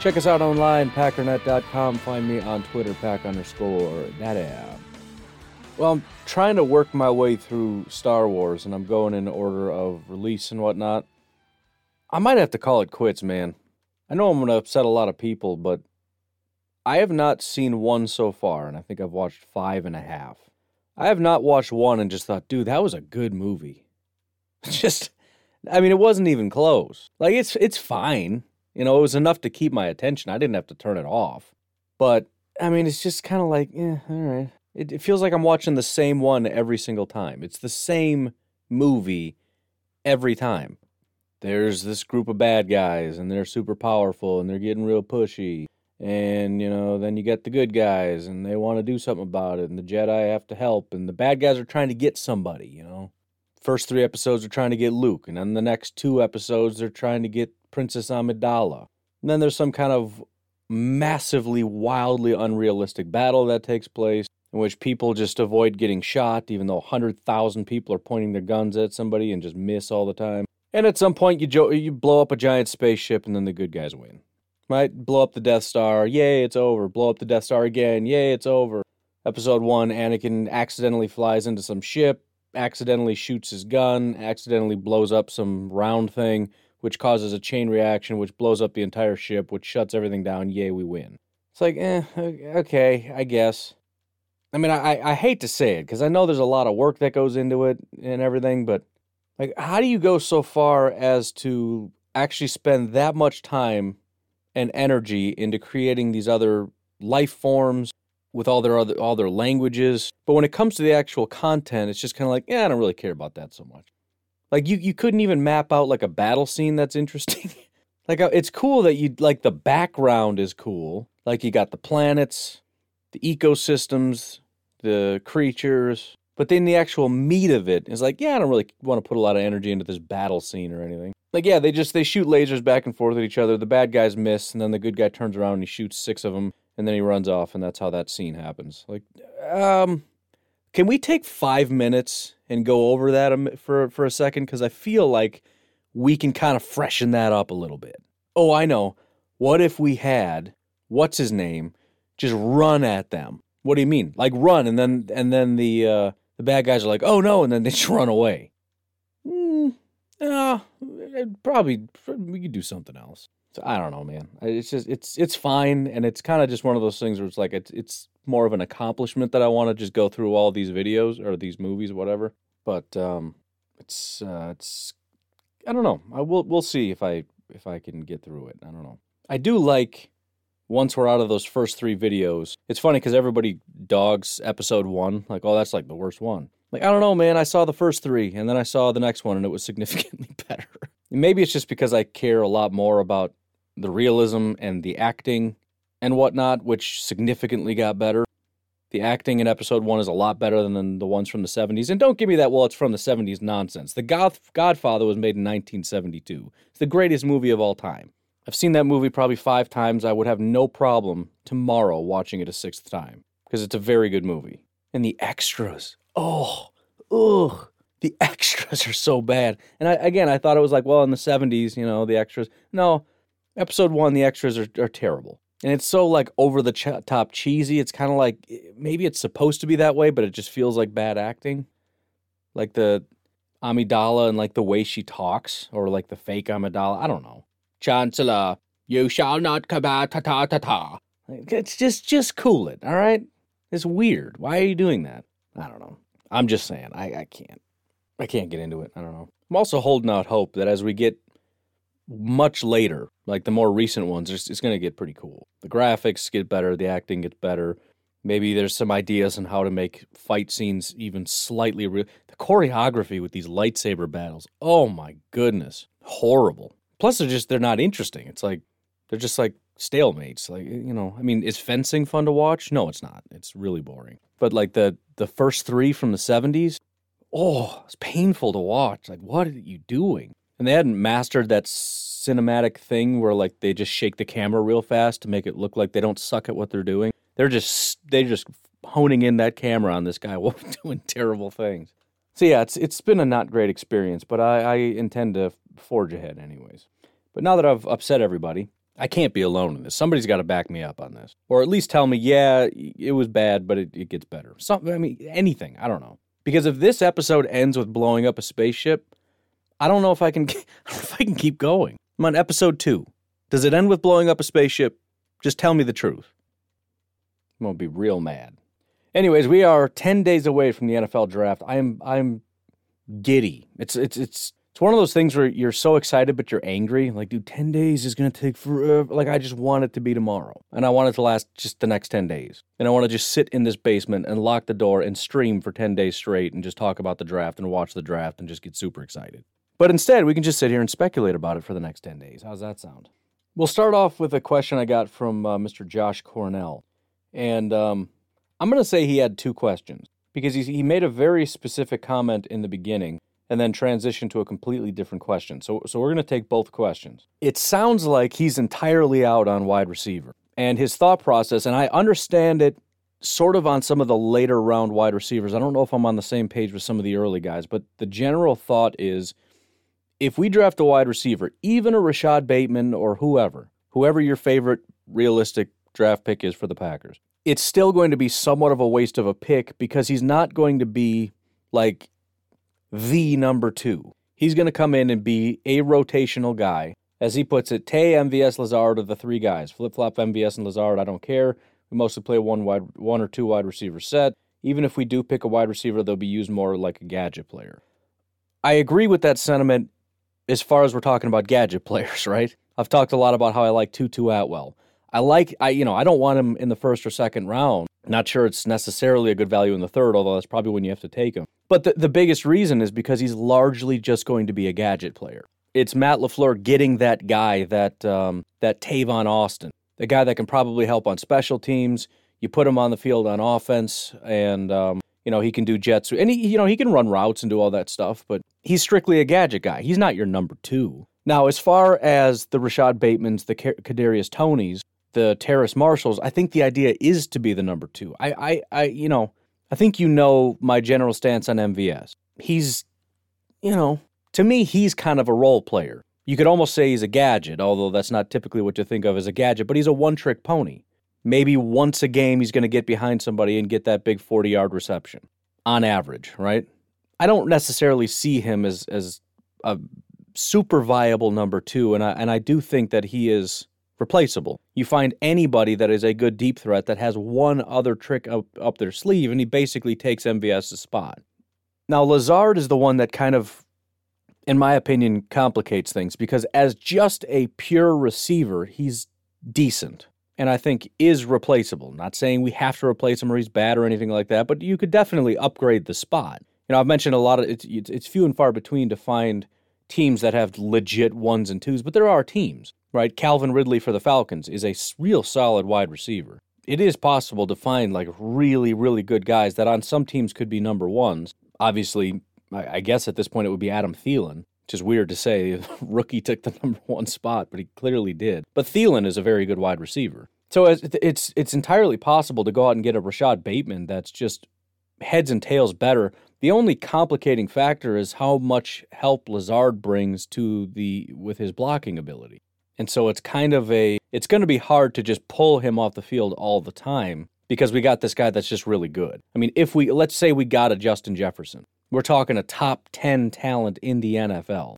Check us out online, packernet.com. Find me on Twitter, pack underscore that Well, I'm trying to work my way through Star Wars, and I'm going in order of release and whatnot. I might have to call it quits, man. I know I'm going to upset a lot of people, but I have not seen one so far, and I think I've watched five and a half. I have not watched one and just thought, dude, that was a good movie. just, I mean, it wasn't even close. Like it's it's fine. You know, it was enough to keep my attention. I didn't have to turn it off. But I mean, it's just kind of like, yeah, all right. It, it feels like I'm watching the same one every single time. It's the same movie every time. There's this group of bad guys, and they're super powerful, and they're getting real pushy and you know then you get the good guys and they want to do something about it and the jedi have to help and the bad guys are trying to get somebody you know first three episodes are trying to get luke and then the next two episodes they're trying to get princess amidala and then there's some kind of massively wildly unrealistic battle that takes place in which people just avoid getting shot even though 100000 people are pointing their guns at somebody and just miss all the time and at some point you, jo- you blow up a giant spaceship and then the good guys win right? Blow up the Death Star. Yay, it's over. Blow up the Death Star again. Yay, it's over. Episode one Anakin accidentally flies into some ship, accidentally shoots his gun, accidentally blows up some round thing, which causes a chain reaction, which blows up the entire ship, which shuts everything down. Yay, we win. It's like, eh, okay, I guess. I mean, I, I hate to say it because I know there's a lot of work that goes into it and everything, but like, how do you go so far as to actually spend that much time and energy into creating these other life forms with all their other all their languages. But when it comes to the actual content, it's just kind of like, yeah, I don't really care about that so much. Like you you couldn't even map out like a battle scene that's interesting. like uh, it's cool that you like the background is cool. Like you got the planets, the ecosystems, the creatures, but then the actual meat of it is like, yeah, I don't really want to put a lot of energy into this battle scene or anything like yeah, they just they shoot lasers back and forth at each other. The bad guys miss, and then the good guy turns around and he shoots six of them, and then he runs off, and that's how that scene happens. Like, um, can we take five minutes and go over that for for a second? Because I feel like we can kind of freshen that up a little bit. Oh, I know. What if we had what's his name just run at them? What do you mean? Like run, and then and then the uh, the bad guys are like, oh no, and then they just run away. Mm, uh, probably we could do something else. So I don't know, man. It's just it's it's fine, and it's kind of just one of those things where it's like it's it's more of an accomplishment that I want to just go through all these videos or these movies, whatever. But um, it's uh, it's I don't know. I will we'll see if I if I can get through it. I don't know. I do like once we're out of those first three videos. It's funny because everybody dogs episode one, like oh that's like the worst one. Like, I don't know, man. I saw the first three and then I saw the next one and it was significantly better. Maybe it's just because I care a lot more about the realism and the acting and whatnot, which significantly got better. The acting in episode one is a lot better than the ones from the 70s. And don't give me that, well, it's from the 70s nonsense. The God- Godfather was made in 1972. It's the greatest movie of all time. I've seen that movie probably five times. I would have no problem tomorrow watching it a sixth time because it's a very good movie. And the extras oh, ugh, the extras are so bad. And I, again, I thought it was like, well, in the 70s, you know, the extras. No, episode one, the extras are, are terrible. And it's so like over the ch- top cheesy. It's kind of like eh, maybe it's supposed to be that way, but it just feels like bad acting. Like the Amidala and like the way she talks, or like the fake Amidala. I don't know. Chancellor, you shall not come out ta ta ta ta. It's just just cool it, all right? It's weird. Why are you doing that? I don't know. I'm just saying, I, I can't. I can't get into it. I don't know. I'm also holding out hope that as we get much later, like the more recent ones, it's, going to get pretty cool. The graphics get better, the acting gets better. Maybe there's some ideas on how to make fight scenes even slightly real. The choreography with these lightsaber battles, oh my goodness, horrible. Plus, they're just they're not interesting. It's like they're just like stalemates. Like eh, you know, I mean, is fencing fun to watch? No, it's not. It's really boring. But like the the first three from the '70s, oh, it's painful to watch. Like, what are you doing? And they hadn't mastered that cinematic thing where like they just shake the camera real fast to make it look like they don't suck at what they're doing. They're just they're just honing in that camera on this guy while doing terrible things. So yeah, it's it's been a not great experience, but I, I intend to forge ahead anyways. But now that I've upset everybody, I can't be alone in this. Somebody's got to back me up on this, or at least tell me, yeah, it was bad, but it, it gets better. Something, I mean, anything. I don't know. Because if this episode ends with blowing up a spaceship, I don't know if I can. if I can keep going. I'm on episode two. Does it end with blowing up a spaceship? Just tell me the truth. I'm gonna be real mad. Anyways, we are ten days away from the NFL draft. I'm I'm giddy. It's it's it's it's one of those things where you're so excited but you're angry. Like, dude, ten days is gonna take forever. Like, I just want it to be tomorrow, and I want it to last just the next ten days. And I want to just sit in this basement and lock the door and stream for ten days straight and just talk about the draft and watch the draft and just get super excited. But instead, we can just sit here and speculate about it for the next 10 days. How's that sound? We'll start off with a question I got from uh, Mr. Josh Cornell. And um, I'm going to say he had two questions because he made a very specific comment in the beginning and then transition to a completely different question. So, so we're going to take both questions. It sounds like he's entirely out on wide receiver. And his thought process, and I understand it sort of on some of the later round wide receivers. I don't know if I'm on the same page with some of the early guys, but the general thought is if we draft a wide receiver, even a Rashad Bateman or whoever, whoever your favorite realistic draft pick is for the Packers, it's still going to be somewhat of a waste of a pick because he's not going to be like the number two. He's going to come in and be a rotational guy. As he puts it, Tay, MVS, Lazard are the three guys. Flip flop MVS and Lazard, I don't care. We mostly play one wide, one or two wide receiver set. Even if we do pick a wide receiver, they'll be used more like a gadget player. I agree with that sentiment as far as we're talking about gadget players, right? I've talked a lot about how I like Tutu Atwell. I like I you know, I don't want him in the first or second round. Not sure it's necessarily a good value in the third, although that's probably when you have to take him. But the, the biggest reason is because he's largely just going to be a gadget player. It's Matt LaFleur getting that guy, that um, that Tavon Austin, the guy that can probably help on special teams. You put him on the field on offense, and um, you know, he can do jets, and he, you know, he can run routes and do all that stuff, but he's strictly a gadget guy. He's not your number two. Now, as far as the Rashad Batemans, the Kadarius Toneys, the Terrace Marshalls, I think the idea is to be the number two. I, I, I, you know, I think you know my general stance on MVS. He's, you know, to me, he's kind of a role player. You could almost say he's a gadget, although that's not typically what you think of as a gadget, but he's a one trick pony maybe once a game he's going to get behind somebody and get that big 40 yard reception on average, right? I don't necessarily see him as as a super viable number two, and I and I do think that he is replaceable. You find anybody that is a good deep threat that has one other trick up, up their sleeve, and he basically takes MVS's spot. Now Lazard is the one that kind of, in my opinion, complicates things because as just a pure receiver, he's decent and I think is replaceable. Not saying we have to replace him or he's bad or anything like that, but you could definitely upgrade the spot. You know, I've mentioned a lot of it's it's few and far between to find teams that have legit ones and twos, but there are teams, right? Calvin Ridley for the Falcons is a real solid wide receiver. It is possible to find like really really good guys that on some teams could be number ones. Obviously, I guess at this point it would be Adam Thielen, which is weird to say. Rookie took the number one spot, but he clearly did. But Thielen is a very good wide receiver. So it's it's entirely possible to go out and get a Rashad Bateman that's just heads and tails better. The only complicating factor is how much help Lazard brings to the with his blocking ability. And so it's kind of a it's going to be hard to just pull him off the field all the time because we got this guy that's just really good. I mean, if we let's say we got a Justin Jefferson. We're talking a top 10 talent in the NFL.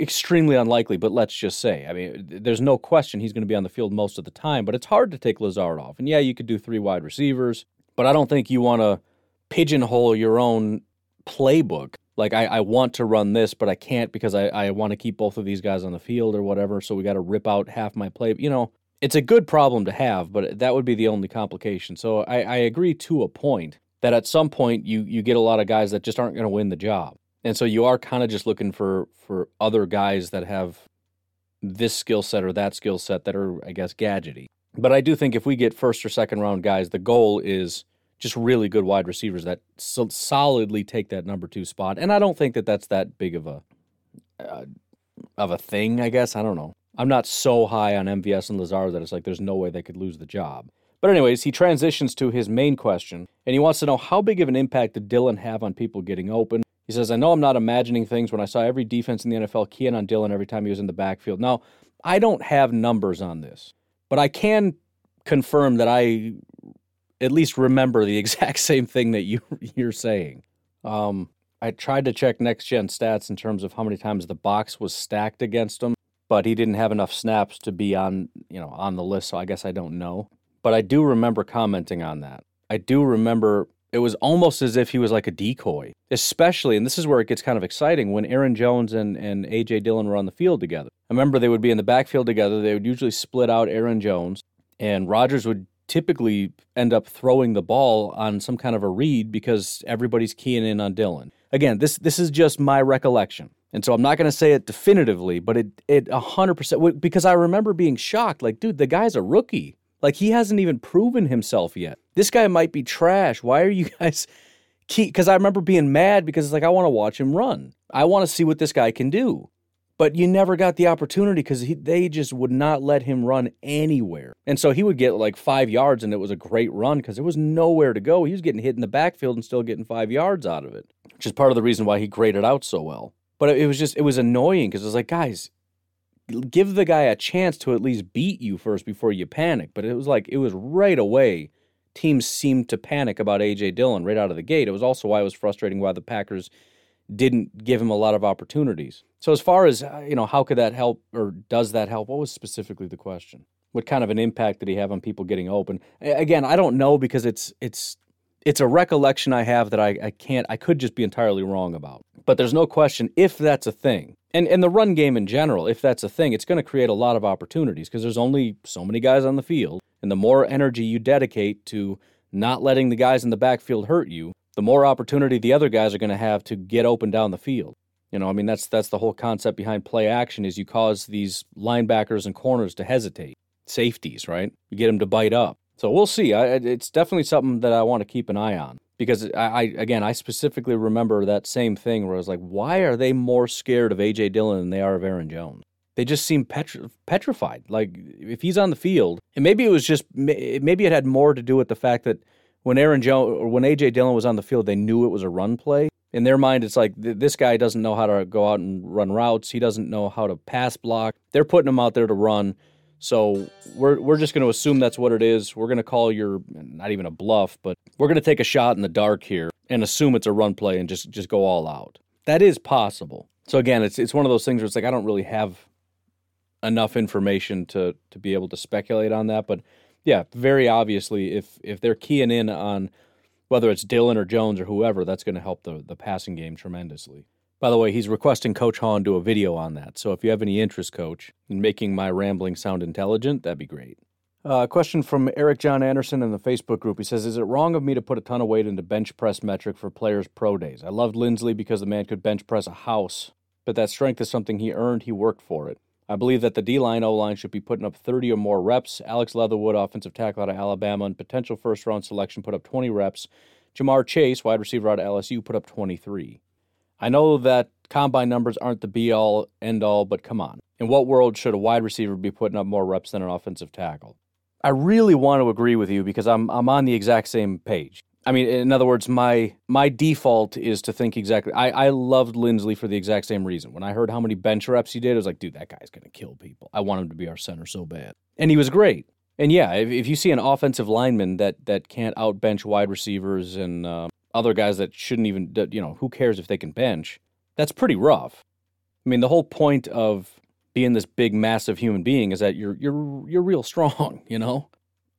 Extremely unlikely, but let's just say. I mean, there's no question he's going to be on the field most of the time, but it's hard to take Lazard off. And yeah, you could do three wide receivers, but I don't think you want to pigeonhole your own playbook. Like, I, I want to run this, but I can't because I, I want to keep both of these guys on the field or whatever. So we got to rip out half my play. You know, it's a good problem to have, but that would be the only complication. So I, I agree to a point that at some point you you get a lot of guys that just aren't going to win the job. And so you are kind of just looking for for other guys that have this skill set or that skill set that are, I guess, gadgety. But I do think if we get first or second round guys, the goal is just really good wide receivers that so solidly take that number two spot. And I don't think that that's that big of a uh, of a thing. I guess I don't know. I'm not so high on MVS and Lazard that it's like there's no way they could lose the job. But anyways, he transitions to his main question, and he wants to know how big of an impact did Dillon have on people getting open. He says, "I know I'm not imagining things when I saw every defense in the NFL key in on Dillon every time he was in the backfield." Now, I don't have numbers on this, but I can confirm that I at least remember the exact same thing that you you're saying. Um, I tried to check next gen stats in terms of how many times the box was stacked against him, but he didn't have enough snaps to be on you know on the list, so I guess I don't know. But I do remember commenting on that. I do remember it was almost as if he was like a decoy, especially, and this is where it gets kind of exciting when Aaron Jones and, and A.J. Dillon were on the field together. I remember they would be in the backfield together. They would usually split out Aaron Jones, and Rodgers would typically end up throwing the ball on some kind of a read because everybody's keying in on Dillon. Again, this this is just my recollection. And so I'm not going to say it definitively, but it it 100% because I remember being shocked like dude, the guy's a rookie. Like he hasn't even proven himself yet. This guy might be trash. Why are you guys key cuz I remember being mad because it's like I want to watch him run. I want to see what this guy can do but you never got the opportunity because they just would not let him run anywhere. And so he would get like five yards, and it was a great run because there was nowhere to go. He was getting hit in the backfield and still getting five yards out of it, which is part of the reason why he graded out so well. But it was just, it was annoying because it was like, guys, give the guy a chance to at least beat you first before you panic. But it was like, it was right away. Teams seemed to panic about A.J. Dillon right out of the gate. It was also why it was frustrating why the Packers didn't give him a lot of opportunities. So as far as uh, you know, how could that help or does that help? What was specifically the question? What kind of an impact did he have on people getting open? Again, I don't know because it's it's it's a recollection I have that I, I can't I could just be entirely wrong about. But there's no question if that's a thing. And and the run game in general, if that's a thing, it's going to create a lot of opportunities because there's only so many guys on the field. And the more energy you dedicate to not letting the guys in the backfield hurt you, the more opportunity the other guys are going to have to get open down the field. You know, I mean that's that's the whole concept behind play action is you cause these linebackers and corners to hesitate, safeties, right? You get them to bite up. So we'll see. I, it's definitely something that I want to keep an eye on because I, I, again I specifically remember that same thing where I was like, why are they more scared of AJ Dillon than they are of Aaron Jones? They just seem petri- petrified. Like if he's on the field, and maybe it was just maybe it had more to do with the fact that when Aaron Jones or when AJ Dillon was on the field, they knew it was a run play. In their mind, it's like this guy doesn't know how to go out and run routes. He doesn't know how to pass block. They're putting him out there to run. So we're we're just going to assume that's what it is. We're going to call your not even a bluff, but we're going to take a shot in the dark here and assume it's a run play and just just go all out. That is possible. So again, it's it's one of those things where it's like I don't really have enough information to to be able to speculate on that, but yeah, very obviously, if if they're keying in on whether it's Dillon or Jones or whoever, that's going to help the the passing game tremendously. By the way, he's requesting Coach Hahn do a video on that. So if you have any interest, Coach, in making my rambling sound intelligent, that'd be great. Uh, question from Eric John Anderson in the Facebook group. He says, Is it wrong of me to put a ton of weight into bench press metric for players' pro days? I loved Linsley because the man could bench press a house, but that strength is something he earned, he worked for it. I believe that the D line, O line should be putting up 30 or more reps. Alex Leatherwood, offensive tackle out of Alabama, and potential first round selection, put up 20 reps. Ja'Marr Chase, wide receiver out of LSU, put up 23. I know that combine numbers aren't the be all, end all, but come on. In what world should a wide receiver be putting up more reps than an offensive tackle? I really want to agree with you because I'm, I'm on the exact same page. I mean, in other words, my my default is to think exactly. I, I loved Linsley for the exact same reason. When I heard how many bench reps he did, I was like, dude, that guy's gonna kill people. I want him to be our center so bad, and he was great. And yeah, if, if you see an offensive lineman that that can't outbench wide receivers and uh, other guys that shouldn't even, you know, who cares if they can bench? That's pretty rough. I mean, the whole point of being this big, massive human being is that you're you're you're real strong. You know,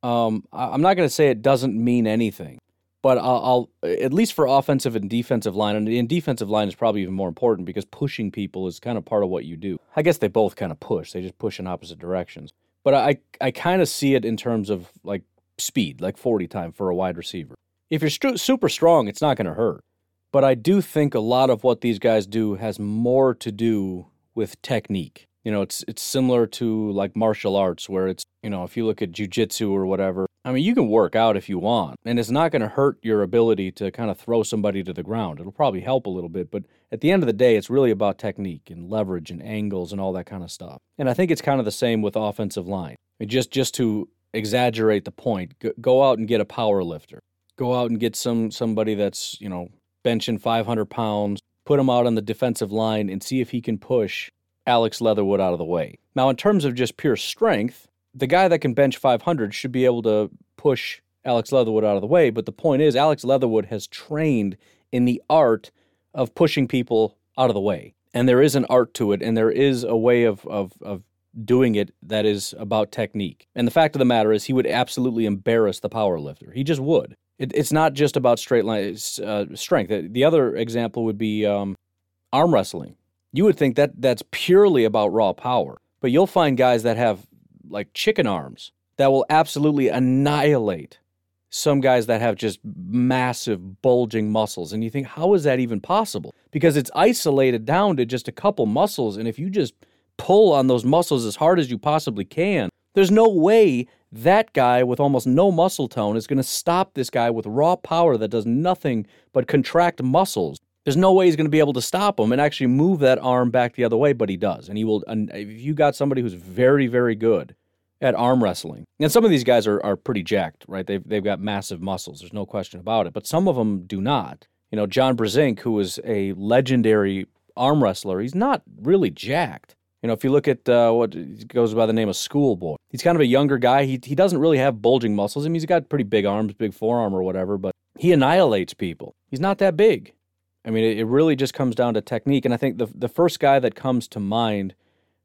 um, I'm not gonna say it doesn't mean anything but I'll, I'll, at least for offensive and defensive line, and in defensive line is probably even more important because pushing people is kind of part of what you do. I guess they both kind of push; they just push in opposite directions. But I I kind of see it in terms of like speed, like forty time for a wide receiver. If you're super strong, it's not going to hurt. But I do think a lot of what these guys do has more to do with technique. You know, it's it's similar to like martial arts where it's, you know, if you look at jujitsu or whatever, I mean, you can work out if you want, and it's not going to hurt your ability to kind of throw somebody to the ground. It'll probably help a little bit, but at the end of the day, it's really about technique and leverage and angles and all that kind of stuff. And I think it's kind of the same with offensive line. I mean, just just to exaggerate the point, go out and get a power lifter. Go out and get some somebody that's you know benching 500 pounds. Put him out on the defensive line and see if he can push Alex Leatherwood out of the way. Now, in terms of just pure strength, the guy that can bench 500 should be able to push Alex Leatherwood out of the way. But the point is, Alex Leatherwood has trained in the art of pushing people out of the way. And there is an art to it, and there is a way of, of, of doing it that is about technique. And the fact of the matter is, he would absolutely embarrass the power lifter. He just would. It, it's not just about straight line uh, strength. The other example would be um, arm wrestling. You would think that that's purely about raw power, but you'll find guys that have like chicken arms that will absolutely annihilate some guys that have just massive bulging muscles. And you think, how is that even possible? Because it's isolated down to just a couple muscles. And if you just pull on those muscles as hard as you possibly can, there's no way that guy with almost no muscle tone is going to stop this guy with raw power that does nothing but contract muscles there's no way he's going to be able to stop him and actually move that arm back the other way, but he does. And he will. And if you got somebody who's very, very good at arm wrestling, and some of these guys are, are pretty jacked, right? They've, they've got massive muscles. There's no question about it. But some of them do not. You know, John Brzenk, who is a legendary arm wrestler, he's not really jacked. You know, if you look at uh, what goes by the name of Schoolboy, he's kind of a younger guy. He, he doesn't really have bulging muscles. I mean, he's got pretty big arms, big forearm or whatever, but he annihilates people. He's not that big. I mean, it, really just comes down to technique. And I think the the first guy that comes to mind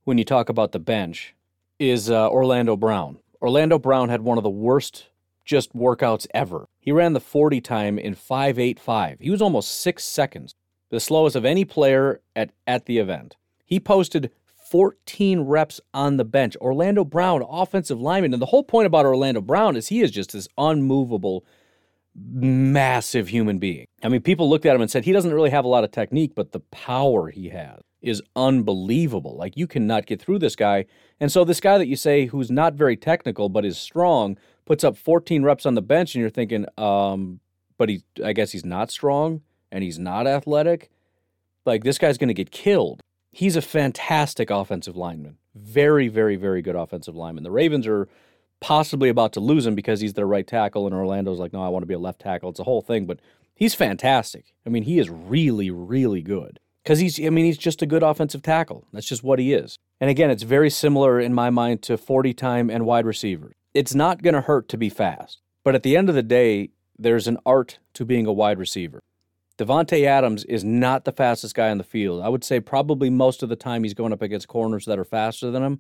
when you talk about the bench is uh, Orlando Brown. Orlando Brown had one of the worst just workouts ever. He ran the 40 time in 585. He was almost six seconds, the slowest of any player at, at the event. He posted 14 reps on the bench. Orlando Brown, offensive lineman. And the whole point about Orlando Brown is he is just this unmovable massive human being. I mean, people looked at him and said he doesn't really have a lot of technique, but the power he has is unbelievable. Like you cannot get through this guy. And so this guy that you say who's not very technical but is strong puts up 14 reps on the bench and you're thinking um but he I guess he's not strong and he's not athletic. Like this guy's going to get killed. He's a fantastic offensive lineman. Very very very good offensive lineman. The Ravens are possibly about to lose him because he's their right tackle, and Orlando's like, no, I want to be a left tackle. It's a whole thing, but he's fantastic. I mean, he is really, really good because he's, I mean, he's just a good offensive tackle. That's just what he is. And again, it's very similar in my mind to 40 time and wide receiver. It's not going to hurt to be fast, but at the end of the day, there's an art to being a wide receiver. Davante Adams is not the fastest guy on the field. I would say probably most of the time he's going up against corners that are faster than him.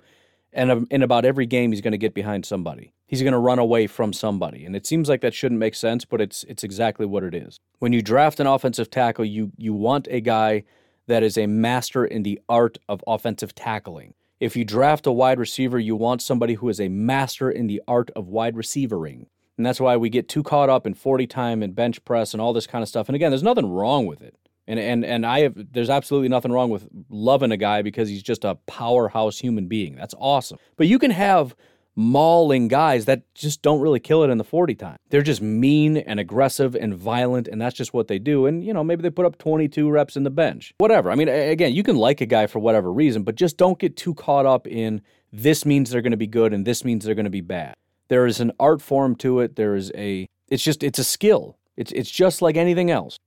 And um, in about every game, he's going to get behind somebody. He's going to run away from somebody. And it seems like that shouldn't make sense, but it's it's exactly what it is. When you draft an offensive tackle, you you want a guy that is a master in the art of offensive tackling. If you draft a wide receiver, you want somebody who is a master in the art of wide receivering. And that's why we get too caught up in 40 time and bench press and all this kind of stuff. And again, there's nothing wrong with it. And and and I have there's absolutely nothing wrong with loving a guy because he's just a powerhouse human being. That's awesome. But you can have mauling guys that just don't really kill it in the 40 time. They're just mean and aggressive and violent and that's just what they do and you know maybe they put up 22 reps in the bench. Whatever. I mean again, you can like a guy for whatever reason, but just don't get too caught up in this means they're going to be good and this means they're going to be bad. There is an art form to it. There is a it's just it's a skill. It's it's just like anything else.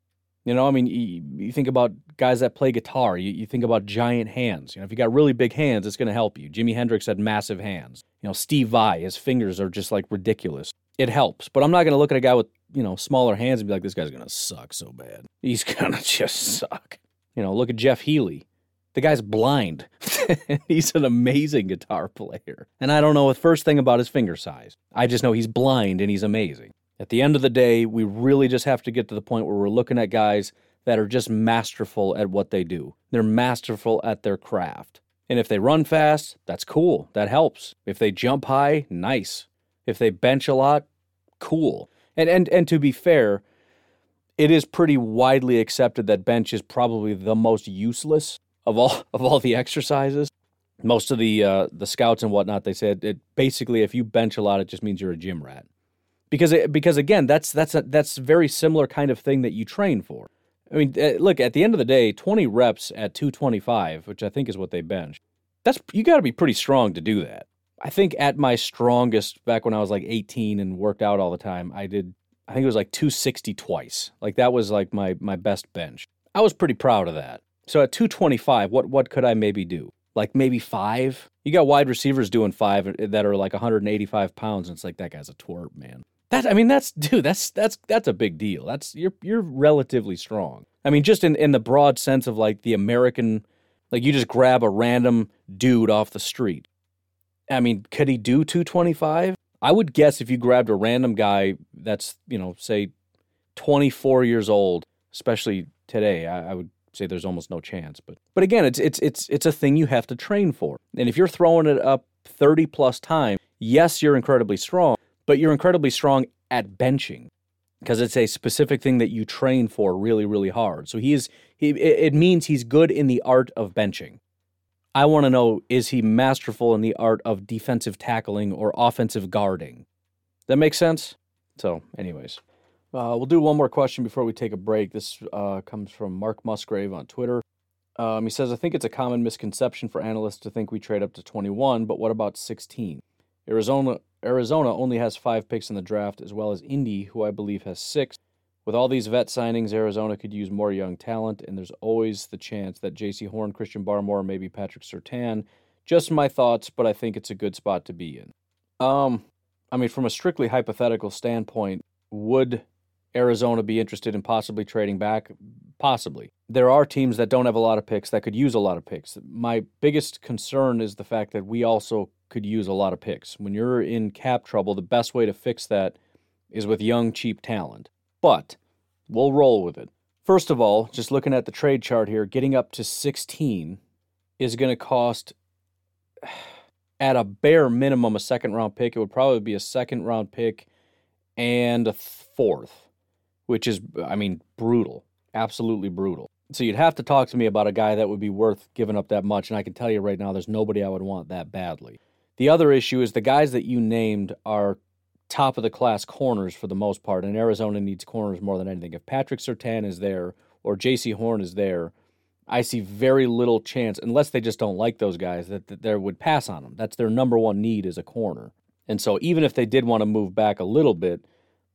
You know, I mean, you, you think about guys that play guitar. You, you, think about giant hands. You know, if you got really big hands, it's going to help you. Jimi Hendrix had massive hands. You know, Steve Vai, his fingers are just like ridiculous. It helps, but I'm not going to look at a guy with you know smaller hands and be like, this guy's going to suck so bad. He's going to just suck. You know, look at Jeff Healey. The guy's blind. he's an amazing guitar player. And I don't know the first thing about his finger size. I just know he's blind and he's amazing. At the end of the day, we really just have to get to the point where we're looking at guys that are just masterful at what they do. They're masterful at their craft. And if they run fast, that's cool. That helps. If they jump high, nice. If they bench a lot, cool. And and and to be fair, it is pretty widely accepted that bench is probably the most useless of all of all the exercises. most of the uh, the scouts and whatnot they said it basically if you bench a lot it just means you're a gym rat because it, because again that's that's a that's very similar kind of thing that you train for. I mean uh, look at the end of the day 20 reps at 225 which i think is what they bench that's you got to be pretty strong to do that. I think at my strongest back when i was like 18 and worked out all the time i did i think it was like 260 twice. Like that was like my my best bench. I was pretty proud of that. So at 225 what what could i maybe do? Like maybe five. You got wide receivers doing five that are like 185 pounds, and it's like that guy's a twerp, man. That I mean, that's dude, that's that's that's a big deal. That's you're you're relatively strong. I mean, just in in the broad sense of like the American, like you just grab a random dude off the street. I mean, could he do 225? I would guess if you grabbed a random guy that's you know say 24 years old, especially today, I, I would say there's almost no chance. But but again, it's it's it's it's a thing you have to train for. And if you're throwing it up 30 plus times, yes, you're incredibly strong, but you're incredibly strong at benching because it's a specific thing that you train for really really hard. So he is he it means he's good in the art of benching. I want to know is he masterful in the art of defensive tackling or offensive guarding? That makes sense? So, anyways, uh, we'll do one more question before we take a break. This uh, comes from Mark Musgrave on Twitter. Um, he says, I think it's a common misconception for analysts to think we trade up to 21, but what about 16? Arizona, Arizona only has five picks in the draft, as well as Indy, who I believe has six. With all these vet signings, Arizona could use more young talent, and there's always the chance that Jaycee Horn, Christian Barmore, maybe Patrick Surtain. Just my thoughts, but I think it's a good spot to be in. Um, I mean, from a strictly hypothetical standpoint, would Arizona be interested in possibly trading back? Possibly. There are teams that don't have a lot of picks that could use a lot of picks. My biggest concern is the fact that we also could use a lot of picks. When you're in cap trouble, the best way to fix that is with young, cheap talent. But we'll roll with it. First of all, just looking at the trade chart here, getting up to 16 is going to cost, at a bare minimum, a second round pick. It would probably be a second round pick and a fourth which is, I mean, brutal, absolutely brutal. So you'd have to talk to me about a guy that would be worth giving up that much, and I can tell you right now, there's nobody I would want that badly. The other issue is the guys that you named are top of the class corners for the most part, and Arizona needs corners more than anything. If Patrick Surtain is there or Jaycee Horn is there, I see very little chance, unless they just don't like those guys, that, that they would pass on them. That's their number one need is a corner. And so even if they did want to move back a little bit,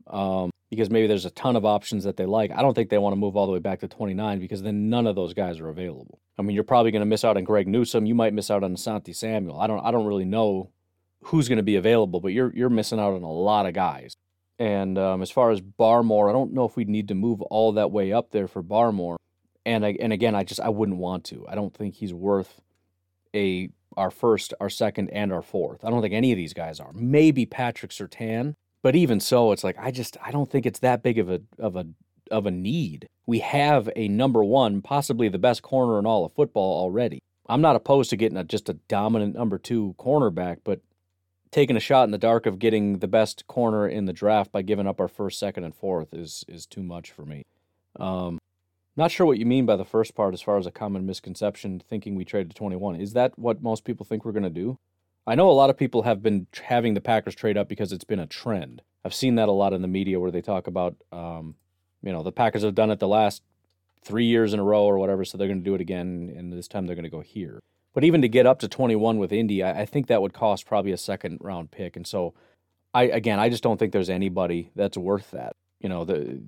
um, because maybe there's a ton of options that they like. I don't think they want to move all the way back to 29 because then none of those guys are available. I mean, you're probably going to miss out on Greg Newsome. You might miss out on Asante Samuel. I don't I don't really know who's going to be available, but you're you're missing out on a lot of guys. And um, as far as Barmore, I don't know if we need to move all that way up there for Barmore. And I, and again, I just I wouldn't want to. I don't think he's worth a our first, our second, and our fourth. I don't think any of these guys are. Maybe Patrick Surtain, but even so, it's like I just I don't think it's that big of a of a of a need. We have a number one, possibly the best corner in all of football already. I'm not opposed to getting a, just a dominant number two cornerback, but taking a shot in the dark of getting the best corner in the draft by giving up our first, second, and fourth is is too much for me. Um, not sure what you mean by the first part as far as a common misconception thinking we traded to 21. Is that what most people think we're going to do? I know a lot of people have been having the Packers trade up because it's been a trend. I've seen that a lot in the media where they talk about, um, you know, the Packers have done it the last three years in a row or whatever, so they're going to do it again, and this time they're going to go here. But even to get up to 21 with Indy, I, I think that would cost probably a second round pick, and so I again, I just don't think there's anybody that's worth that. You know, the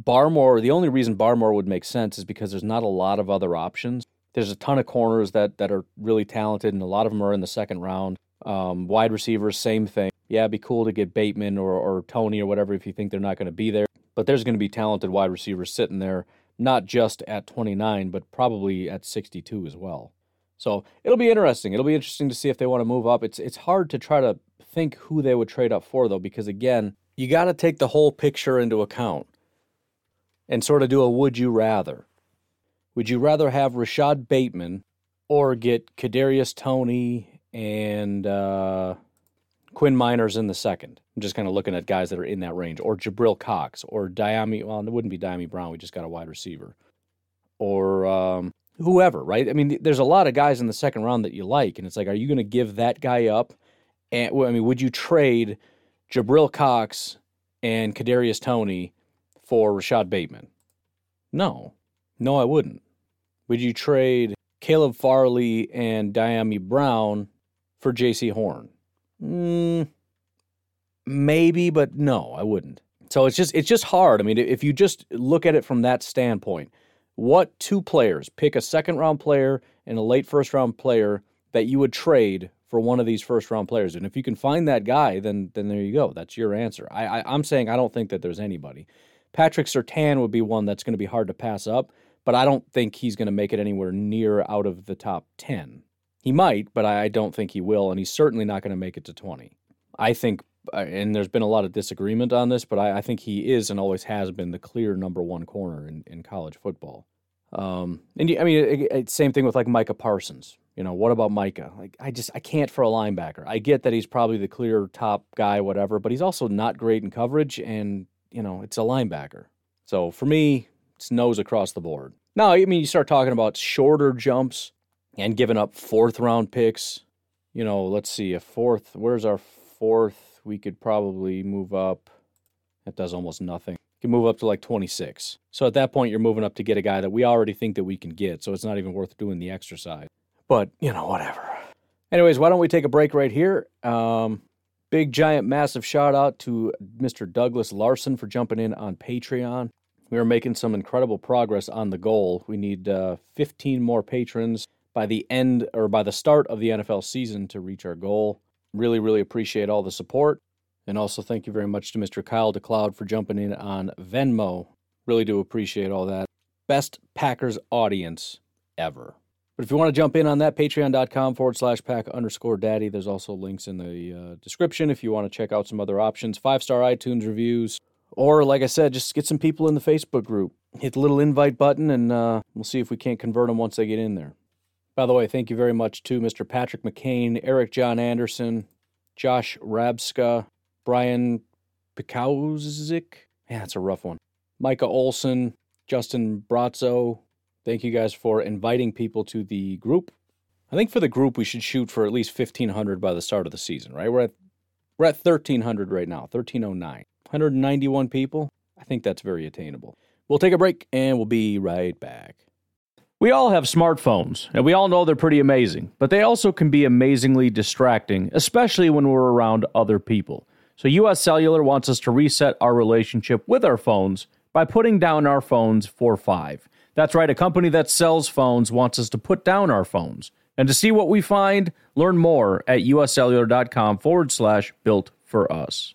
Barmore. The only reason Barmore would make sense is because there's not a lot of other options there's a ton of corners that that are really talented, and a lot of them are in the second round. Um, wide receivers, same thing. Yeah, it'd be cool to get Bateman or, or Toney or whatever if you think they're not going to be there. But there's going to be talented wide receivers sitting there, not just at 29, but probably at 62 as well. So it'll be interesting. It'll be interesting to see if they want to move up. It's it's hard to try to think who they would trade up for though, because again, you got to take the whole picture into account and sort of do a would you rather. Would you rather have Rashad Bateman or get Kadarius Toney and uh, Quinn Meinerz in the second? I'm just kind of looking at guys that are in that range, or Jabril Cox, or Dyami. Well, it wouldn't be Dyami Brown. We just got a wide receiver, or um, whoever, right? I mean, there's a lot of guys in the second round that you like, and it's like, are you going to give that guy up? And I mean, would you trade Jabril Cox and Kadarius Toney for Rashad Bateman? No, no, I wouldn't. Would you trade Caleb Farley and Dyami Brown for Jaycee Horn? Mm, maybe, but no, I wouldn't. So it's just it's just hard. I mean, if you just look at it from that standpoint, what two players pick a second round player and a late first round player that you would trade for one of these first round players? And if you can find that guy, then then there you go. That's your answer. I, I I'm saying I don't think that there's anybody. Patrick Surtain would be one that's going to be hard to pass up, but I don't think he's going to make it anywhere near out of the top ten. He might, but I don't think he will, and he's certainly not going to make it to twenty. I think and there's been a lot of disagreement on this, but I, I, think he is and always has been the clear number one corner in, in college football. Um, and I mean, it, it, same thing with like Micah Parsons. You know, what about Micah? Like, I just I can't for a linebacker. I get that he's probably the clear top guy, whatever, but he's also not great in coverage, and you know, it's a linebacker. So for me, nose across the board. Now, I mean, you start talking about shorter jumps and giving up fourth round picks. You know, let's see, a fourth. Where's our fourth? we could probably move up. That does almost nothing. You can move up to like 26. So at that point, you're moving up to get a guy that we already think that we can get. So it's not even worth doing the exercise. But, you know, whatever. Anyways, why don't we take a break right here? Um, big, giant, massive shout out to Mr. Douglas Larson for jumping in on Patreon. We are making some incredible progress on the goal. We need uh, 15 more patrons by the end or by the start of the NFL season to reach our goal. Really, really appreciate all the support. And also thank you very much to Mr. Kyle DeCloud for jumping in on Venmo. Really do appreciate all that. Best Packers audience ever. But if you want to jump in on that, patreon.com forward slash pack underscore daddy. There's also links in the uh, description if you want to check out some other options. Five star iTunes reviews. Or, like I said, just get some people in the Facebook group. Hit the little invite button and uh, we'll see if we can't convert them once they get in there. By the way, thank you very much to Mr. Patrick McCain, Eric John Anderson, Josh Rabska, Brian Pikowzik. Yeah, that's a rough one. Micah Olson, Justin Brazzo. Thank you guys for inviting people to the group. I think for the group we should shoot for at least 1500 by the start of the season, right? We're at we're at 1300 right now, 1309. 191 people. I think that's very attainable. We'll take a break and we'll be right back. We all have smartphones, and we all know they're pretty amazing, but they also can be amazingly distracting, especially when we're around other people. So, US Cellular wants us to reset our relationship with our phones by putting down our phones for five. That's right, a company that sells phones wants us to put down our phones. And to see what we find, learn more at uscellular.com forward slash built for us.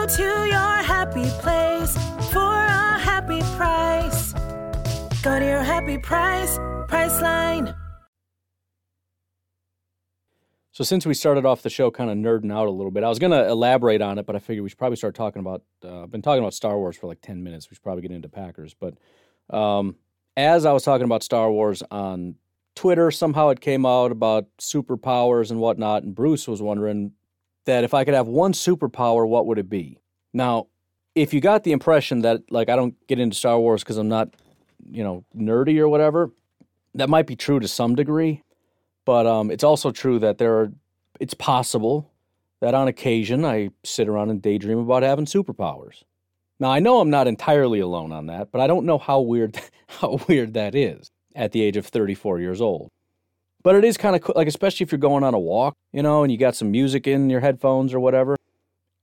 Go to your happy place for a happy price. Go to your happy price, Priceline. So since we started off the show kind of nerding out a little bit, I was going to elaborate on it, but I figured we should probably start talking about. Uh, I've been talking about Star Wars for like ten minutes. We should probably get into Packers, but um, as I was talking about Star Wars on Twitter, somehow it came out about superpowers and whatnot, and Bruce was wondering that if I could have one superpower, what would it be? Now, if you got the impression that like I don't get into Star Wars because I'm not, you know, nerdy or whatever, that might be true to some degree. But um, it's also true that there are. It's possible that on occasion I sit around and daydream about having superpowers. Now I know I'm not entirely alone on that, but I don't know how weird how weird that is at the age of 34 years old. But it is kind of cool, like especially if you're going on a walk, you know, and you got some music in your headphones or whatever.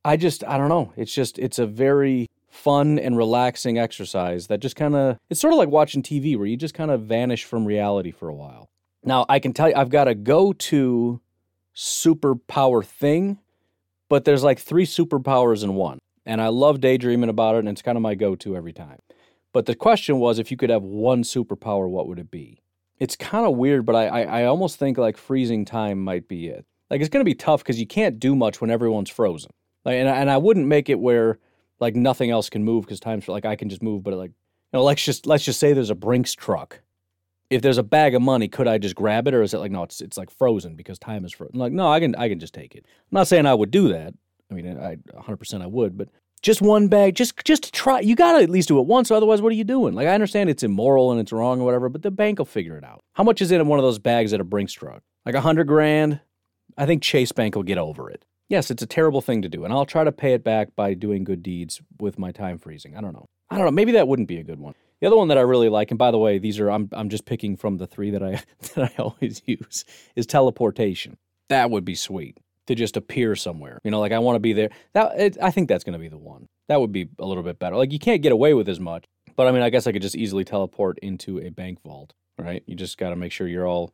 I just I don't know. It's just it's a very fun and relaxing exercise that just kind of it's sort of like watching TV where you just kind of vanish from reality for a while. Now, I can tell you I've got a go-to superpower thing, but there's like three superpowers in one. And I love daydreaming about it and it's kind of my go-to every time. But the question was if you could have one superpower, what would it be? It's kind of weird, but I, I, I almost think like freezing time might be it. Like it's to be tough because you can't do much when everyone's frozen. Like, and, and I wouldn't make it where like nothing else can move because time's like I can just move, but like you know, let's just let's just say there's a Brinks truck. If there's a bag of money, could I just grab it, or is it like no, it's it's like frozen because time is frozen? Like no, I can I can just take it. I'm not saying I would do that. I mean, I 100 percent I would, but just one bag, just just try. You gotta at least do it once, otherwise, what are you doing? Like I understand it's immoral and it's wrong or whatever, but the bank will figure it out. How much is in one of those bags at a Brinks truck? Like a hundred grand. I think Chase Bank will get over it. Yes, it's a terrible thing to do, and I'll try to pay it back by doing good deeds with my time freezing. I don't know. I don't know. Maybe that wouldn't be a good one. The other one that I really like, and by the way, these are I'm I'm just picking from the three that I that I always use, is teleportation. That would be sweet to just appear somewhere. You know, like I want to be there. That it, I think that's going to be the one. That would be a little bit better. Like you can't get away with as much, but I mean, I guess I could just easily teleport into a bank vault. Right? You just got to make sure you're all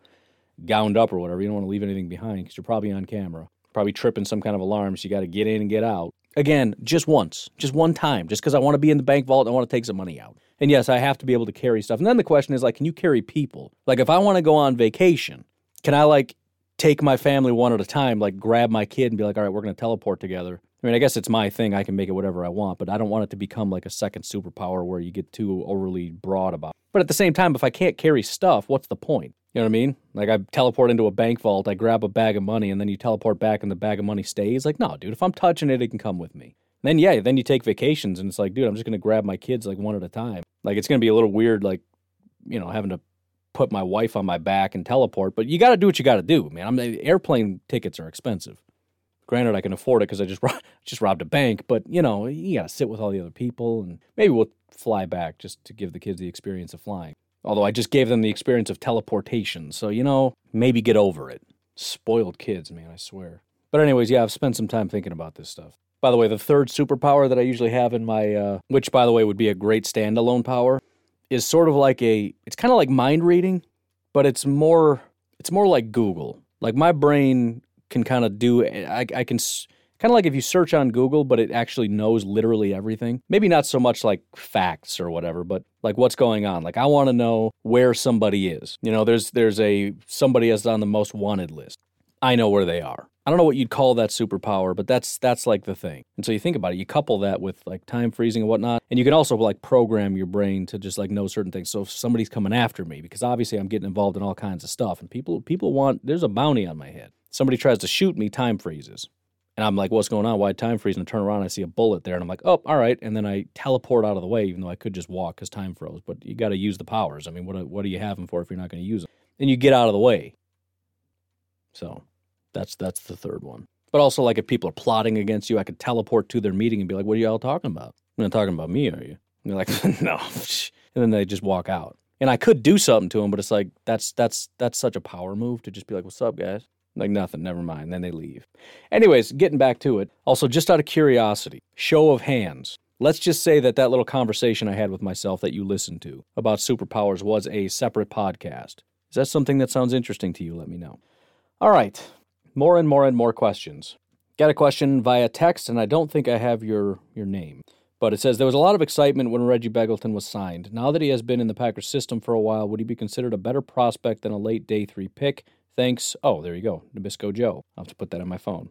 gowned up or whatever. You don't want to leave anything behind because you're probably on camera probably tripping some kind of alarm. So you got to get in and get out. Again, just once, just one time, just because I want to be in the bank vault, and I want to take some money out. And yes, I have to be able to carry stuff. And then the question is like, can you carry people? Like, if I want to go on vacation, can I like take my family one at a time, like grab my kid and be like, all right, we're going to teleport together? I mean, I guess it's my thing. I can make it whatever I want, but I don't want it to become like a second superpower where you get too overly broad about. It. But at the same time, if I can't carry stuff, what's the point? You know what I mean? Like I teleport into a bank vault, I grab a bag of money, and then you teleport back, and the bag of money stays. Like, no, dude. If I'm touching it, it can come with me. And then yeah, then you take vacations, and it's like, dude, I'm just gonna grab my kids like one at a time. Like it's gonna be a little weird, like you know, having to put my wife on my back and teleport. But you got to do what you got to do, man. I'm airplane tickets are expensive. Granted, I can afford it because I just just robbed a bank, but you know, you got to sit with all the other people, and maybe we'll fly back just to give the kids the experience of flying. Although I just gave them the experience of teleportation. So, you know, maybe get over it. Spoiled kids, man, I swear. But, anyways, yeah, I've spent some time thinking about this stuff. By the way, the third superpower that I usually have in my, uh, which by the way would be a great standalone power, is sort of like a, it's kind of like mind reading, but it's more, it's more like Google. Like my brain can kind of do, I, I can kind of like if you search on Google, but it actually knows literally everything. Maybe not so much like facts or whatever, but like what's going on. Like I want to know where somebody is. You know, there's there's a somebody is on the most wanted list. I know where they are. I don't know what you'd call that superpower, but that's that's like the thing. And so you think about it, you couple that with like time freezing and whatnot, and you can also like program your brain to just like know certain things. So if somebody's coming after me, because obviously I'm getting involved in all kinds of stuff, and people people want there's a bounty on my head. Somebody tries to shoot me, time freezes. And I'm like, what's going on? Why time freeze? And I turn around and I see a bullet there. And I'm like, oh, all right. And then I teleport out of the way, even though I could just walk because time froze. But you got to use the powers. I mean, what, what do you have them for if you're not going to use them? And you get out of the way. So that's that's the third one. But also, like, if people are plotting against you, I could teleport to their meeting and be like, what are y'all talking about? You're not talking about me, are you? And they're like, no. And then they just walk out. And I could do something to them, but it's like, that's that's that's such a power move to just be like, what's up, guys? Like nothing, never mind. Then they leave. Anyways, getting back to it. Also, just out of curiosity, show of hands. Let's just say that that little conversation I had with myself that you listened to about superpowers was a separate podcast. Is that something that sounds interesting to you? Let me know. All right, more and more and more questions. Got a question via text, and I don't think I have your, your name. But it says there was a lot of excitement when Reggie Begelton was signed. Now that he has been in the Packers system for a while, would he be considered a better prospect than a late day three pick? Thanks. Oh, there you go. Nabisco Joe. I'll have to put that on my phone.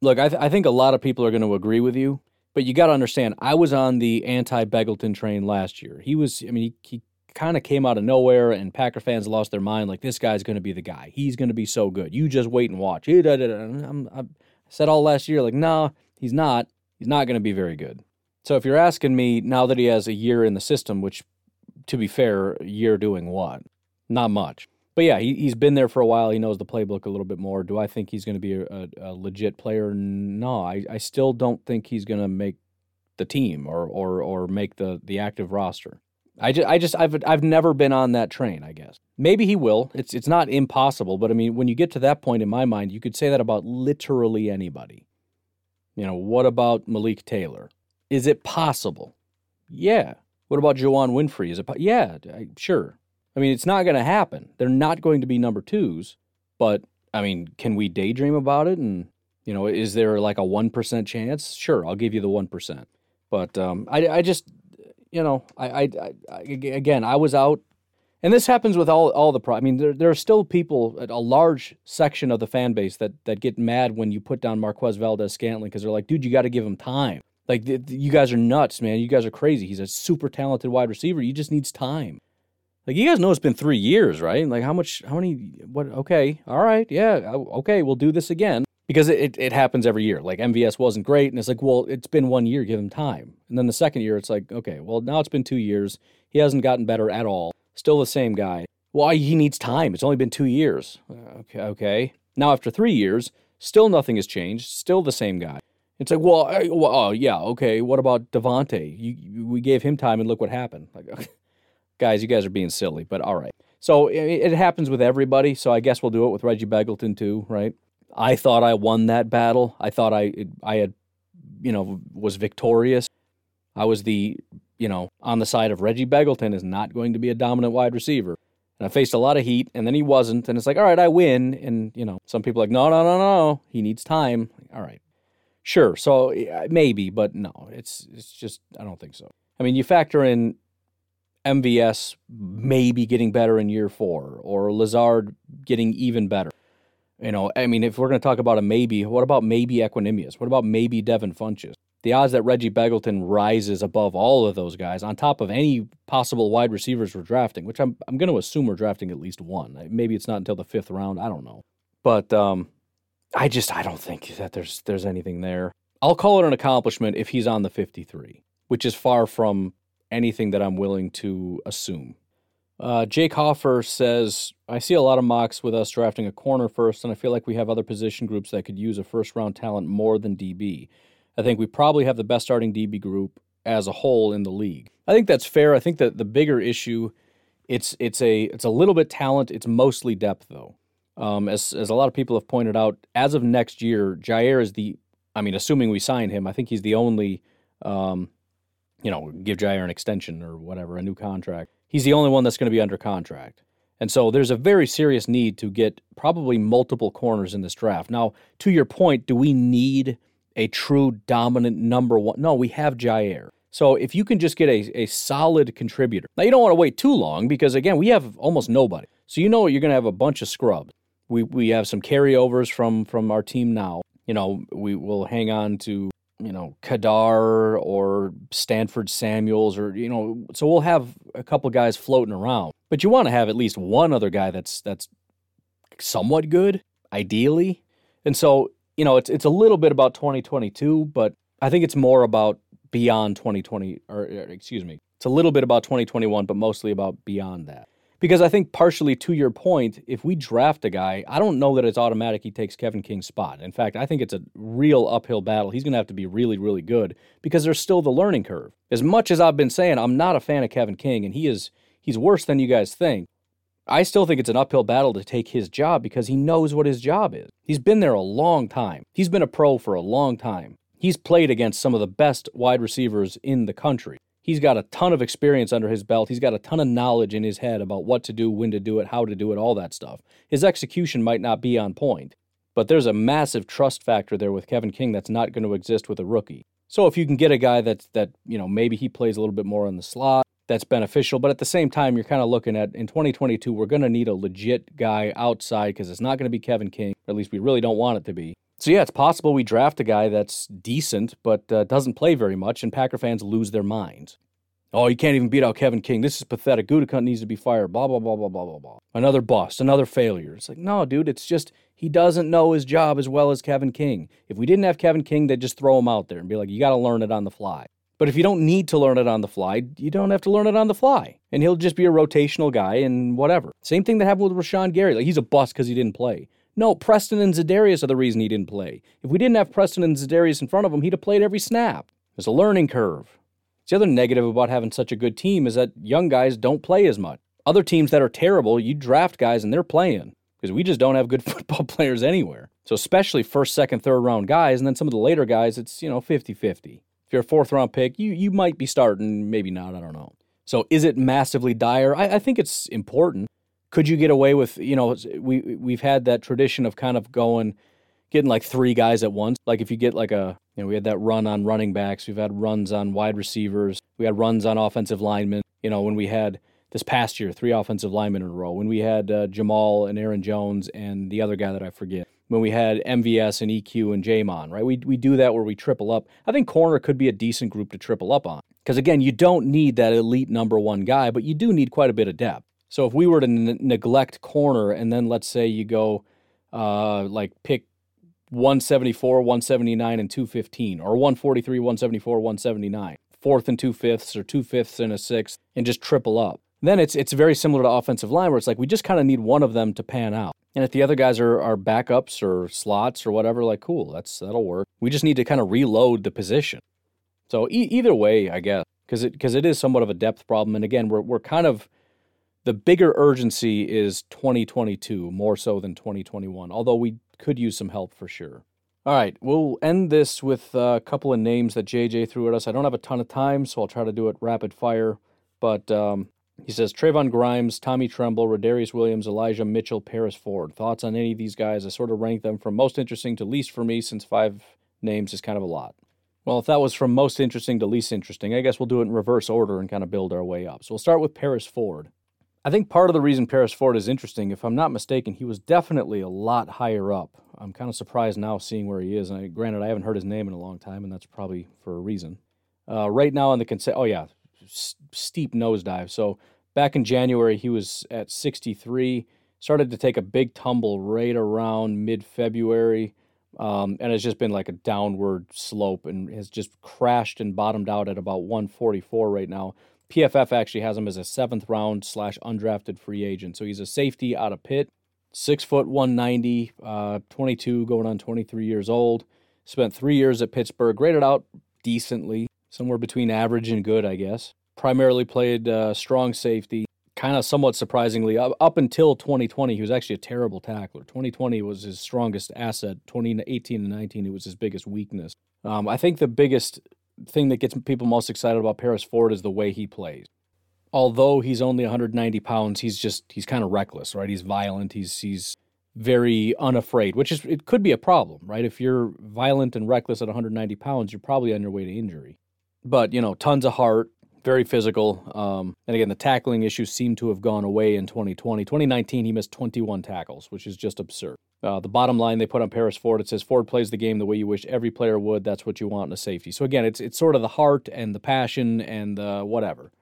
Look, I, th- I think a lot of people are going to agree with you, but you got to understand, I was on the anti Begelton train last year. He was, I mean, he, he kind of came out of nowhere, and Packer fans lost their mind. Like this guy's going to be the guy. He's going to be so good. You just wait and watch. I said all last year, like, no, he's not. He's not going to be very good. So if you're asking me now that he has a year in the system, which, to be fair, year doing what? Not much. But yeah, he, he's been there for a while. He knows the playbook a little bit more. Do I think he's going to be a, a, a legit player? No, I, I still don't think he's going to make the team or, or, or make the, the active roster. I just, I just, I've, I've never been on that train. I guess maybe he will. It's, it's not impossible, but I mean, when you get to that point in my mind, you could say that about literally anybody. You know, what about Malik Taylor? Is it possible? Yeah. What about Juwann Winfree? Is it? Po- yeah, I, sure. I mean, it's not going to happen. They're not going to be number twos, but I mean, can we daydream about it? And you know, is there like a one percent chance? Sure, I'll give you the one percent. But um, I, I just, you know, I, I, I, again, I was out, and this happens with all all the pro. I mean, there there are still people, a large section of the fan base that that get mad when you put down Marquez Valdes Scantling because they're like, dude, you got to give him time. Like you guys are nuts, man. You guys are crazy. He's a super talented wide receiver. He just needs time. Like you guys know it's been three years, right? Like how much? How many? What? Okay, all right, yeah, oh, okay, we'll do this again because it, it happens every year. Like MVS wasn't great, and it's like, well, it's been one year, give him time. And then the second year, it's like, okay, well, now it's been two years. He hasn't gotten better at all. Still the same guy. Why he needs time? It's only been two years. Uh, okay, okay. Now after three years, still nothing has changed. Still the same guy. It's like, well, I, well oh yeah, okay. What about Davante? You, you, we gave him time, and look what happened. Like, okay. guys, you guys are being silly, but all right. So it, it happens with everybody. So I guess we'll do it with Reggie Begelton too, right? I thought I won that battle. I thought I I had you know was victorious. I was the you know on the side of Reggie Begelton is not going to be a dominant wide receiver. And I faced a lot of heat, and then he wasn't. And it's like, all right, I win. And you know, some people like, no, no, no, no, he needs time. All right, sure. So maybe, but no, it's it's just I don't think so. I mean, you factor in MVS maybe getting better in year four, or Lazard getting even better. You know, I mean, if we're going to talk about a maybe, what about maybe Equanimeous? What about maybe Devin Funchess? The odds that Reggie Begelton rises above all of those guys, on top of any possible wide receivers we're drafting, which I'm I'm going to assume we're drafting at least one. Maybe it's not until the fifth round. I don't know, but um, I just I don't think that there's there's anything there. I'll call it an accomplishment if he's on the 53, which is far from anything that I'm willing to assume. Uh, Jake Hoffer says, I see a lot of mocks with us drafting a corner first, and I feel like we have other position groups that could use a first round talent more than DB. I think we probably have the best starting DB group as a whole in the league. I think that's fair. I think that the bigger issue, it's it's a it's a little bit talent. It's mostly depth though. Um, as as a lot of people have pointed out, as of next year, Jaire is the. I mean, assuming we sign him, I think he's the only. Um, you know, give Jaire an extension or whatever, a new contract he's the only one that's going to be under contract. And so there's a very serious need to get probably multiple corners in this draft. Now, to your point, do we need a true dominant number one? No, we have Jaire. So if you can just get a, a solid contributor. Now, you don't want to wait too long because, again, we have almost nobody. So you know you're going to have a bunch of scrubs. We, we have some carryovers from, from our team now. You know, we will hang on to you know, Ka'dar or Stanford Samuels or you know, so we'll have a couple guys floating around. But you want to have at least one other guy that's that's somewhat good, ideally. And so, you know, it's it's a little bit about 2022, but I think it's more about beyond 2020 or excuse me. It's a little bit about 2021, but mostly about beyond that. Because I think partially to your point, if we draft a guy, I don't know that it's automatic he takes Kevin King's spot. In fact, I think it's a real uphill battle. He's going to have to be really, really good because there's still the learning curve. As much as I've been saying, I'm not a fan of Kevin King, and he is he's worse than you guys think. I still think it's an uphill battle to take his job because he knows what his job is. He's been there a long time. He's been a pro for a long time. He's played against some of the best wide receivers in the country. He's got a ton of experience under his belt. He's got a ton of knowledge in his head about what to do, when to do it, how to do it, all that stuff. His execution might not be on point, but there's a massive trust factor there with Kevin King that's not going to exist with a rookie. So if you can get a guy that's that, you know, maybe he plays a little bit more in the slot, that's beneficial. But at the same time, you're kind of looking at in 2022, we're going to need a legit guy outside because it's not going to be Kevin King. At least we really don't want it to be. So yeah, it's possible we draft a guy that's decent but uh, doesn't play very much, and Packer fans lose their minds. Oh, you can't even beat out Kevin King. This is pathetic. Gutekunst needs to be fired. Blah, blah, blah, blah, blah, blah, blah. Another bust, another failure. It's like, no, dude, it's just he doesn't know his job as well as Kevin King. If we didn't have Kevin King, they'd just throw him out there and be like, you got to learn it on the fly. But if you don't need to learn it on the fly, you don't have to learn it on the fly. And he'll just be a rotational guy and whatever. Same thing that happened with Rashan Gary. Like he's a bust because he didn't play. No, Preston and Za'Darius are the reason he didn't play. If we didn't have Preston and Za'Darius in front of him, he'd have played every snap. There's a learning curve. The other negative about having such a good team is that young guys don't play as much. Other teams that are terrible, you draft guys and they're playing because we just don't have good football players anywhere. So, especially first, second, third round guys, and then some of the later guys, it's, you know, 50 50. If you're a fourth round pick, you, you might be starting, maybe not, I don't know. So, is it massively dire? I, I think it's important. Could you get away with, you know, we, we've had that tradition of kind of going, getting like three guys at once. Like if you get like a, you know, we had that run on running backs, we've had runs on wide receivers, we had runs on offensive linemen. You know, when we had this past year three offensive linemen in a row, when we had uh, Jamaal and Aaron Jones and the other guy that I forget, when we had MVS and EQ and J'Mon, right? We we do that where we triple up. I think corner could be a decent group to triple up on because again, you don't need that elite number one guy, but you do need quite a bit of depth. So if we were to n- neglect corner and then let's say you go uh, like pick 174, 179, and 215, or 143, 174, 179, fourth and two fifths, or two fifths and a sixth, and just triple up. Then it's it's very similar to offensive line where it's like we just kind of need one of them to pan out. And if the other guys are, are backups or slots or whatever, like cool, that's that'll work. We just need to kind of reload the position. So e- either way, I guess, because it because it is somewhat of a depth problem. And again, we're we're kind of the bigger urgency is 2022 more so than 2021. Although we could use some help for sure. All right, we'll end this with a couple of names that JJ threw at us. I don't have a ton of time, so I'll try to do it rapid fire. But um, he says Trevon Grimes, Tommy Tremble, Rodarius Williams, Elijah Mitchell, Paris Ford. Thoughts on any of these guys? I sort of rank them from most interesting to least for me, since five names is kind of a lot. Well, if that was from most interesting to least interesting, I guess we'll do it in reverse order and kind of build our way up. So we'll start with Paris Ford. I think part of the reason Paris Ford is interesting, if I'm not mistaken, he was definitely a lot higher up. I'm kind of surprised now seeing where he is. And I, granted, I haven't heard his name in a long time, and that's probably for a reason. Uh, right now on the consent, oh yeah, s- steep nosedive. So back in January, he was at 63. Started to take a big tumble right around mid February, um, and it's just been like a downward slope and has just crashed and bottomed out at about 144 right now. PFF actually has him as a seventh round slash undrafted free agent. So he's a safety out of Pitt, six foot 190, uh, 22 going on 23 years old. Spent three years at Pittsburgh, graded out decently, somewhere between average and good, I guess. Primarily played uh, strong safety. Kind of somewhat surprisingly, up, until 2020, he was actually a terrible tackler. 2020 was his strongest asset. 2018 and 19, it was his biggest weakness. Um, I think the biggest thing that gets people most excited about Paris Ford is the way he plays. Although he's only 190 pounds, he's just he's kind of reckless, right? He's violent. He's he's very unafraid, which is it could be a problem, right? If you're violent and reckless at 190 pounds, you're probably on your way to injury. But you know, tons of heart, very physical. Um, and again, the tackling issues seem to have gone away in 2020. 2019, he missed 21 tackles, which is just absurd. Uh, the bottom line they put on Paris Ford it says Ford plays the game the way you wish every player would. That's what you want in a safety. So again, it's it's sort of the heart and the passion and the whatever.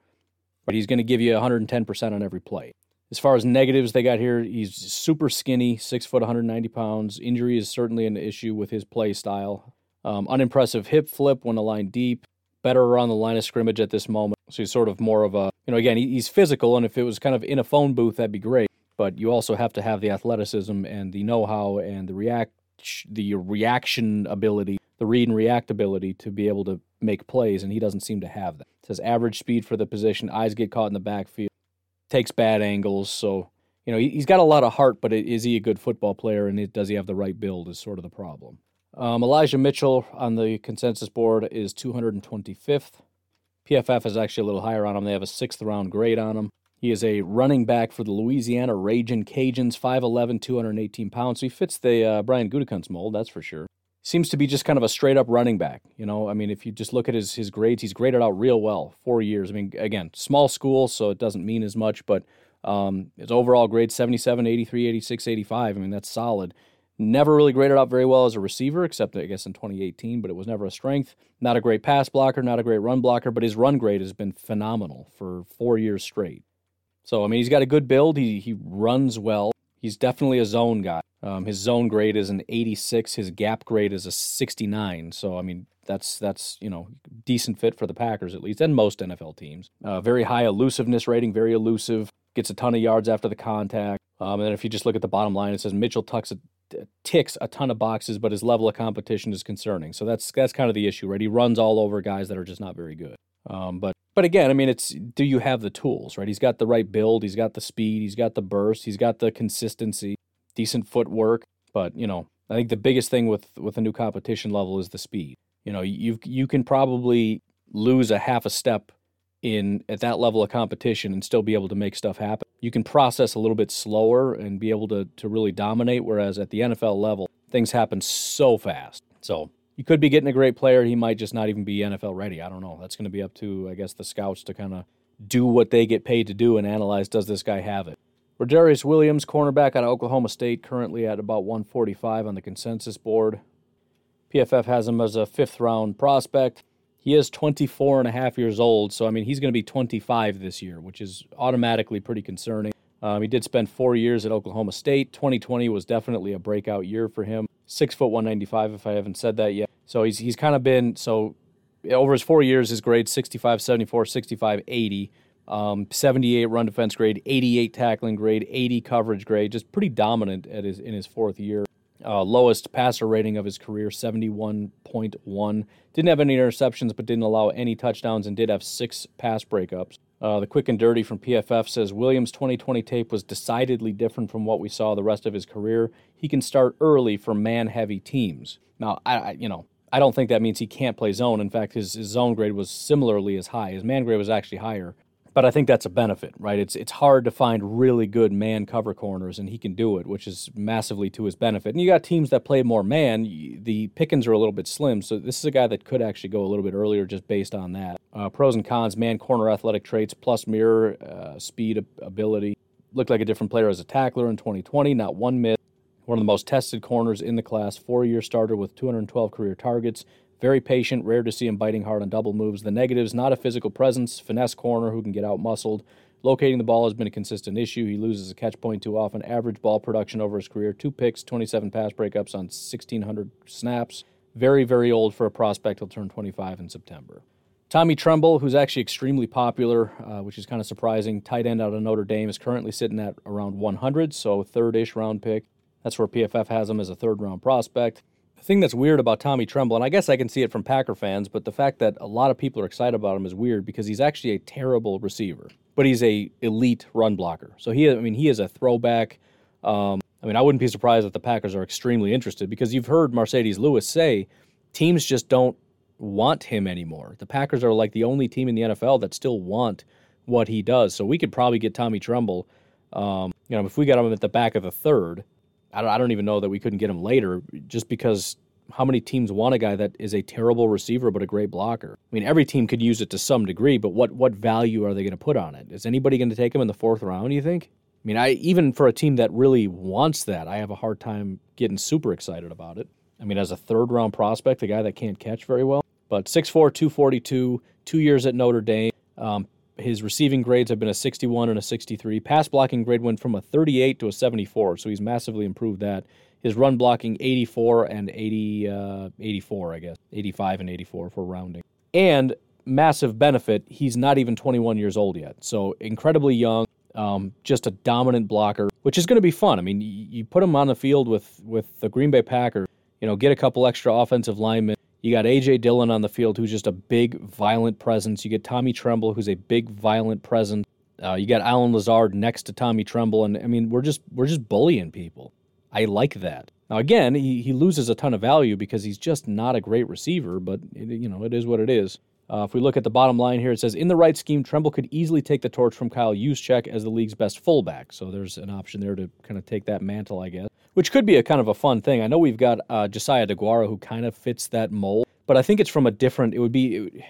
But he's going to give you 110% on every play. As far as negatives they got here, he's super skinny, six foot, 190 pounds. Injury is certainly an issue with his play style. Um, unimpressive hip flip when aligned deep. Better around the line of scrimmage at this moment. So he's sort of more of a, you know, again, he's physical, and if it was kind of in a phone booth, that'd be great but you also have to have the athleticism and the know-how and the react the reaction ability, the read and react ability to be able to make plays, and he doesn't seem to have that. It says average speed for the position, eyes get caught in the backfield, takes bad angles, so you know he's got a lot of heart, but is he a good football player, and does he have the right build? Is sort of the problem. Um, Elijah Mitchell on the consensus board is 225th. PFF is actually a little higher on him. They have a sixth round grade on him. He is a running back for the Louisiana Raging Cajuns, 5'11, 218 pounds. So he fits the uh, Brian Gutekunst mold, that's for sure. Seems to be just kind of a straight up running back. You know, I mean, if you just look at his, his grades, he's graded out real well. Four years. I mean, again, small school, so it doesn't mean as much, but um, his overall grade 77, 83, 86, 85. I mean, that's solid. Never really graded out very well as a receiver, except I guess in 2018, but it was never a strength. Not a great pass blocker, not a great run blocker, but his run grade has been phenomenal for four years straight. So I mean, he's got a good build. He he runs well. He's definitely a zone guy. Um, his zone grade is an 86. His gap grade is a 69. So I mean, that's that's you know decent fit for the Packers at least, and most NFL teams. Uh, very high elusiveness rating, very elusive. Gets a ton of yards after the contact. Um, and then if you just look at the bottom line, it says Mitchell tucks a, ticks a ton of boxes, but his level of competition is concerning. So that's that's kind of the issue, right? He runs all over guys that are just not very good. Um, but but again, I mean, it's do you have the tools, right? He's got the right build, he's got the speed, he's got the burst, he's got the consistency, decent footwork. But you know, I think the biggest thing with with a new competition level is the speed. You know, you you can probably lose a half a step in at that level of competition and still be able to make stuff happen. You can process a little bit slower and be able to to really dominate. Whereas at the NFL level, things happen so fast. So you could be getting a great player. He might just not even be NFL ready. I don't know. That's going to be up to I guess the scouts to kind of do what they get paid to do and analyze. Does this guy have it? Rodarius Williams, cornerback out of Oklahoma State, currently at about 145 on the consensus board. PFF has him as a fifth round prospect. He is 24 and a half years old, so I mean, he's going to be 25 this year, which is automatically pretty concerning. Um, he did spend four years at Oklahoma State. 2020 was definitely a breakout year for him. Six foot 195, if I haven't said that yet. So he's he's kind of been so over his four years, his grade 65, 74, 65, 80. Um, 78 run defense grade, 88 tackling grade, 80 coverage grade, just pretty dominant at his in his fourth year. Uh, lowest passer rating of his career, 71.1. Didn't have any interceptions, but didn't allow any touchdowns and did have six pass breakups. Uh, the quick and dirty from PFF says Williams' 2020 tape was decidedly different from what we saw the rest of his career. He can start early for man-heavy teams. Now, I, I, you know, I don't think that means he can't play zone. In fact, his, his zone grade was similarly as high. His man grade was actually higher but I think that's a benefit, right? It's it's hard to find really good man cover corners, and he can do it, which is massively to his benefit. And you got teams that play more man; the pickings are a little bit slim. So this is a guy that could actually go a little bit earlier just based on that. Uh, pros and cons: man corner athletic traits plus mirror uh, speed ability. Looked like a different player as a tackler in 2020. Not one miss. One of the most tested corners in the class. Four-year starter with 212 career targets. Very patient, rare to see him biting hard on double moves. The negatives, not a physical presence, finesse corner who can get out muscled. Locating the ball has been a consistent issue. He loses a catch point too often. Average ball production over his career two picks, 27 pass breakups on 1,600 snaps. Very, very old for a prospect. He'll turn 25 in September. Tommy Tremble, who's actually extremely popular, uh, which is kind of surprising, tight end out of Notre Dame, is currently sitting at around 100, so third ish round pick. That's where PFF has him as a third round prospect. The thing that's weird about Tommy Tremble, and I guess I can see it from Packer fans, but the fact that a lot of people are excited about him is weird because he's actually a terrible receiver, but he's a elite run blocker. So he, I mean, he is a throwback. Um, I mean, I wouldn't be surprised if the Packers are extremely interested because you've heard Marcedes Lewis say teams just don't want him anymore. The Packers are like the only team in the NFL that still want what he does. So we could probably get Tommy Tremble. Um, you know, if we got him at the back of the third, I don't, I don't even know that we couldn't get him later just because how many teams want a guy that is a terrible receiver but a great blocker? I mean, every team could use it to some degree, but what what value are they going to put on it? Is anybody going to take him in the fourth round? You think? I mean, I even for a team that really wants that, I have a hard time getting super excited about it. I mean, as a third round prospect, a guy that can't catch very well, but 6'4", 242, two years at Notre Dame. Um, his receiving grades have been a 61 and a 63. Pass blocking grade went from a 38 to a 74, so he's massively improved that. His run blocking 84 and 80, uh, 84, I guess, 85 and 84 for rounding. And massive benefit, he's not even 21 years old yet, so incredibly young. Um, just a dominant blocker, which is going to be fun. I mean, you put him on the field with with the Green Bay Packers, you know, get a couple extra offensive linemen you got A.J. Dillon on the field, who's just a big, violent presence. You get Tommy Tremble, who's a big, violent presence. Uh, you got Allen Lazard next to Tommy Tremble, and I mean, we're just we're just bullying people. I like that. Now, again, he, he loses a ton of value because he's just not a great receiver, but it, you know it is what it is. Uh, if we look at the bottom line here, it says in the right scheme, Tremble could easily take the torch from Kyle Juszczyk as the league's best fullback. So there's an option there to kind of take that mantle, I guess which could be a kind of a fun thing. I know we've got uh, Josiah DeGuara who kind of fits that mold, but I think it's from a different. It would be it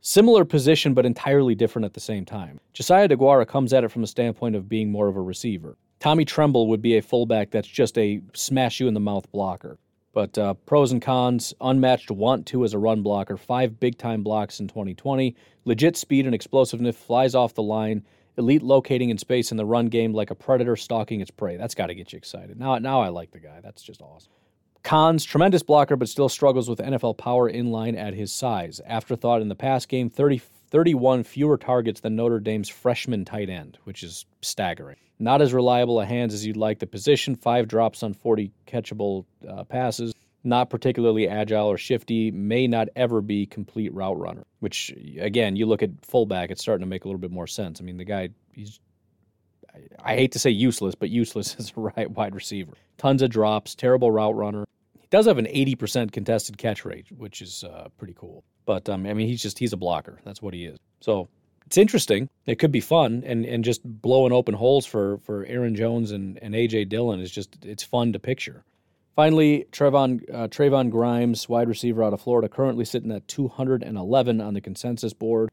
similar position, but entirely different at the same time. Josiah DeGuara comes at it from a standpoint of being more of a receiver. Tommy Tremble would be a fullback that's just a smash you in the mouth blocker. But uh, pros and cons unmatched want to as a run blocker, five big time blocks in 2020, legit speed and explosiveness, flies off the line, elite locating in space in the run game like a predator stalking its prey. That's got to get you excited. Now, now I like the guy. That's just awesome. Cons, tremendous blocker, but still struggles with NFL power in line at his size. Afterthought in the pass game, 30, 31 fewer targets than Notre Dame's freshman tight end, which is staggering. Not as reliable a hands as you'd like the position, five drops on 40 catchable uh, passes. Not particularly agile or shifty, may not ever be complete route runner. Which, again, you look at fullback, it's starting to make a little bit more sense. I mean, the guy, he's I hate to say useless, but useless as a right wide receiver. Tons of drops, terrible route runner. He does have an 80% contested catch rate, which is uh, pretty cool. But um, I mean, he's just he's a blocker. That's what he is. So it's interesting. It could be fun, and and just blowing open holes for for Aaron Jones and and AJ Dillon is just it's fun to picture. Finally, Trevon uh, Trevon Grimes, wide receiver out of Florida, currently sitting at 211 on the consensus board.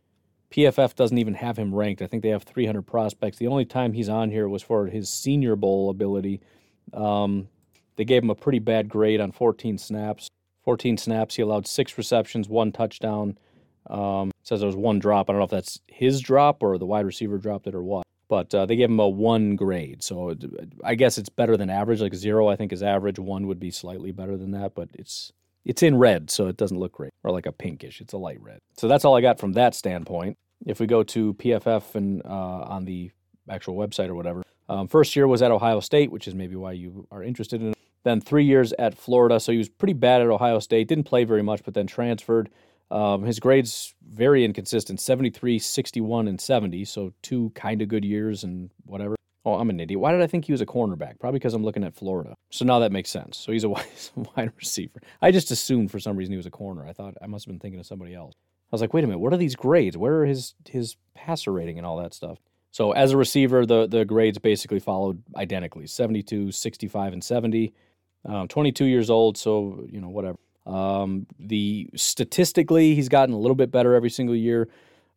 PFF doesn't even have him ranked. I think they have 300 prospects. The only time he's on here was for his Senior Bowl ability. Um, they gave him a pretty bad grade on 14 snaps. 14 snaps, he allowed six receptions, one touchdown. Um, says there was one drop. I don't know if that's his drop or the wide receiver dropped it or what. But uh, they gave him a one grade, so I guess it's better than average. Like zero, I think is average. One would be slightly better than that, but it's it's in red, so it doesn't look great, or like a pinkish. It's a light red. So that's all I got from that standpoint. If we go to PFF and uh, on the actual website or whatever, um, first year was at Ohio State, which is maybe why you are interested in it. Then three years at Florida, so he was pretty bad at Ohio State. Didn't play very much, but then transferred. Um, his grades very inconsistent 73, 61, and 70. So two kind of good years and whatever. Oh, I'm an idiot. Why did I think he was a cornerback? Probably because I'm looking at Florida. So now that makes sense. So he's a wide, receiver. I just assumed for some reason he was a corner. I thought I must have been thinking of somebody else. I was like, wait a minute, what are these grades? Where are his his passer rating and all that stuff? So as a receiver, the the grades basically followed identically: 72, 65, and 70. Um, 22 years old, so you know whatever. Um, the statistically, he's gotten a little bit better every single year.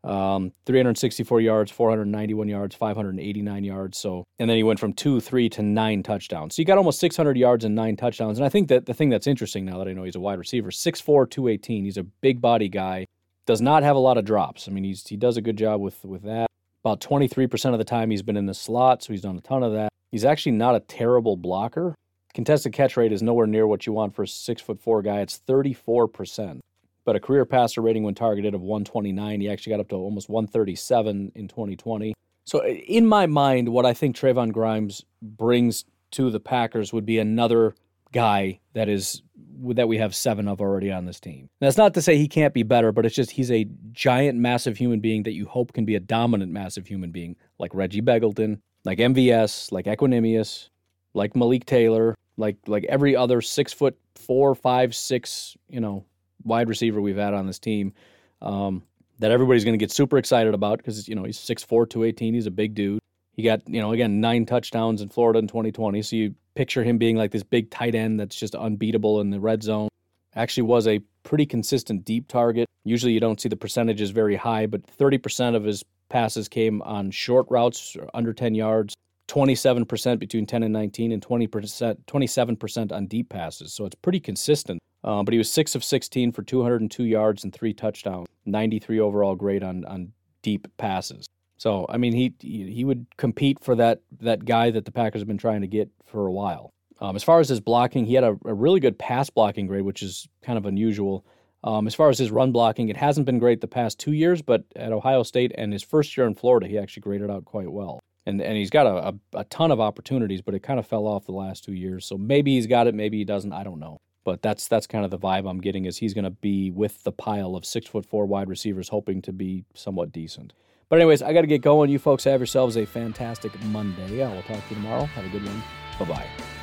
Um, 364 yards, 491 yards, 589 yards. So, and then he went from two, three to nine touchdowns. So he got almost 600 yards and nine touchdowns. And I think that the thing that's interesting now that I know he's a wide receiver, 6'4", 218. He's a big body guy. Does not have a lot of drops. I mean, he's he does a good job with with that. About 23% of the time he's been in the slot, so he's done a ton of that. He's actually not a terrible blocker. Contested catch rate is nowhere near what you want for a six foot four guy. It's 34% but a career passer rating when targeted of 129. He actually got up to almost 137 in 2020. So, uh, in my mind, what I think Trevon Grimes brings to the Packers would be another guy that is that we have seven of already on this team. that's not to say he can't be better, but it's just he's a giant, massive human being that you hope can be a dominant, massive human being like Reggie Begelton, like MVS, like Equanimeous, like Malik Taylor, like like every other six foot four, five, six, you know, wide receiver we've had on this team um, that everybody's going to get super excited about because you know he's 6'4", 218. He's a big dude. He got you know again nine touchdowns in Florida in 2020. So you picture him being like this big tight end that's just unbeatable in the red zone. Actually, was a pretty consistent deep target. Usually, you don't see the percentages very high, but 30% of his passes came on short routes under 10 yards. 27% between 10 and 19 and 20% 27% on deep passes so it's pretty consistent um, but he was six of 16 for 202 yards and three touchdowns, 93 overall grade on on deep passes. So I mean, he he would compete for that that guy that the Packers have been trying to get for a while. Um, as far as his blocking, he had a, a, really good pass blocking grade, which is kind of unusual. Um, as far as his run blocking, it hasn't been great the past two years, but at Ohio State and his first year in Florida, he actually graded out quite well. And and he's got a, a, a ton of opportunities, but it kind of fell off the last two years. So maybe he's got it, maybe he doesn't. I don't know. But that's that's kind of the vibe I'm getting is he's going to be with the pile of six foot four wide receivers, hoping to be somewhat decent. But anyways, I got to get going. You folks have yourselves a fantastic Monday. I will talk to you tomorrow. Have a good one. Bye bye.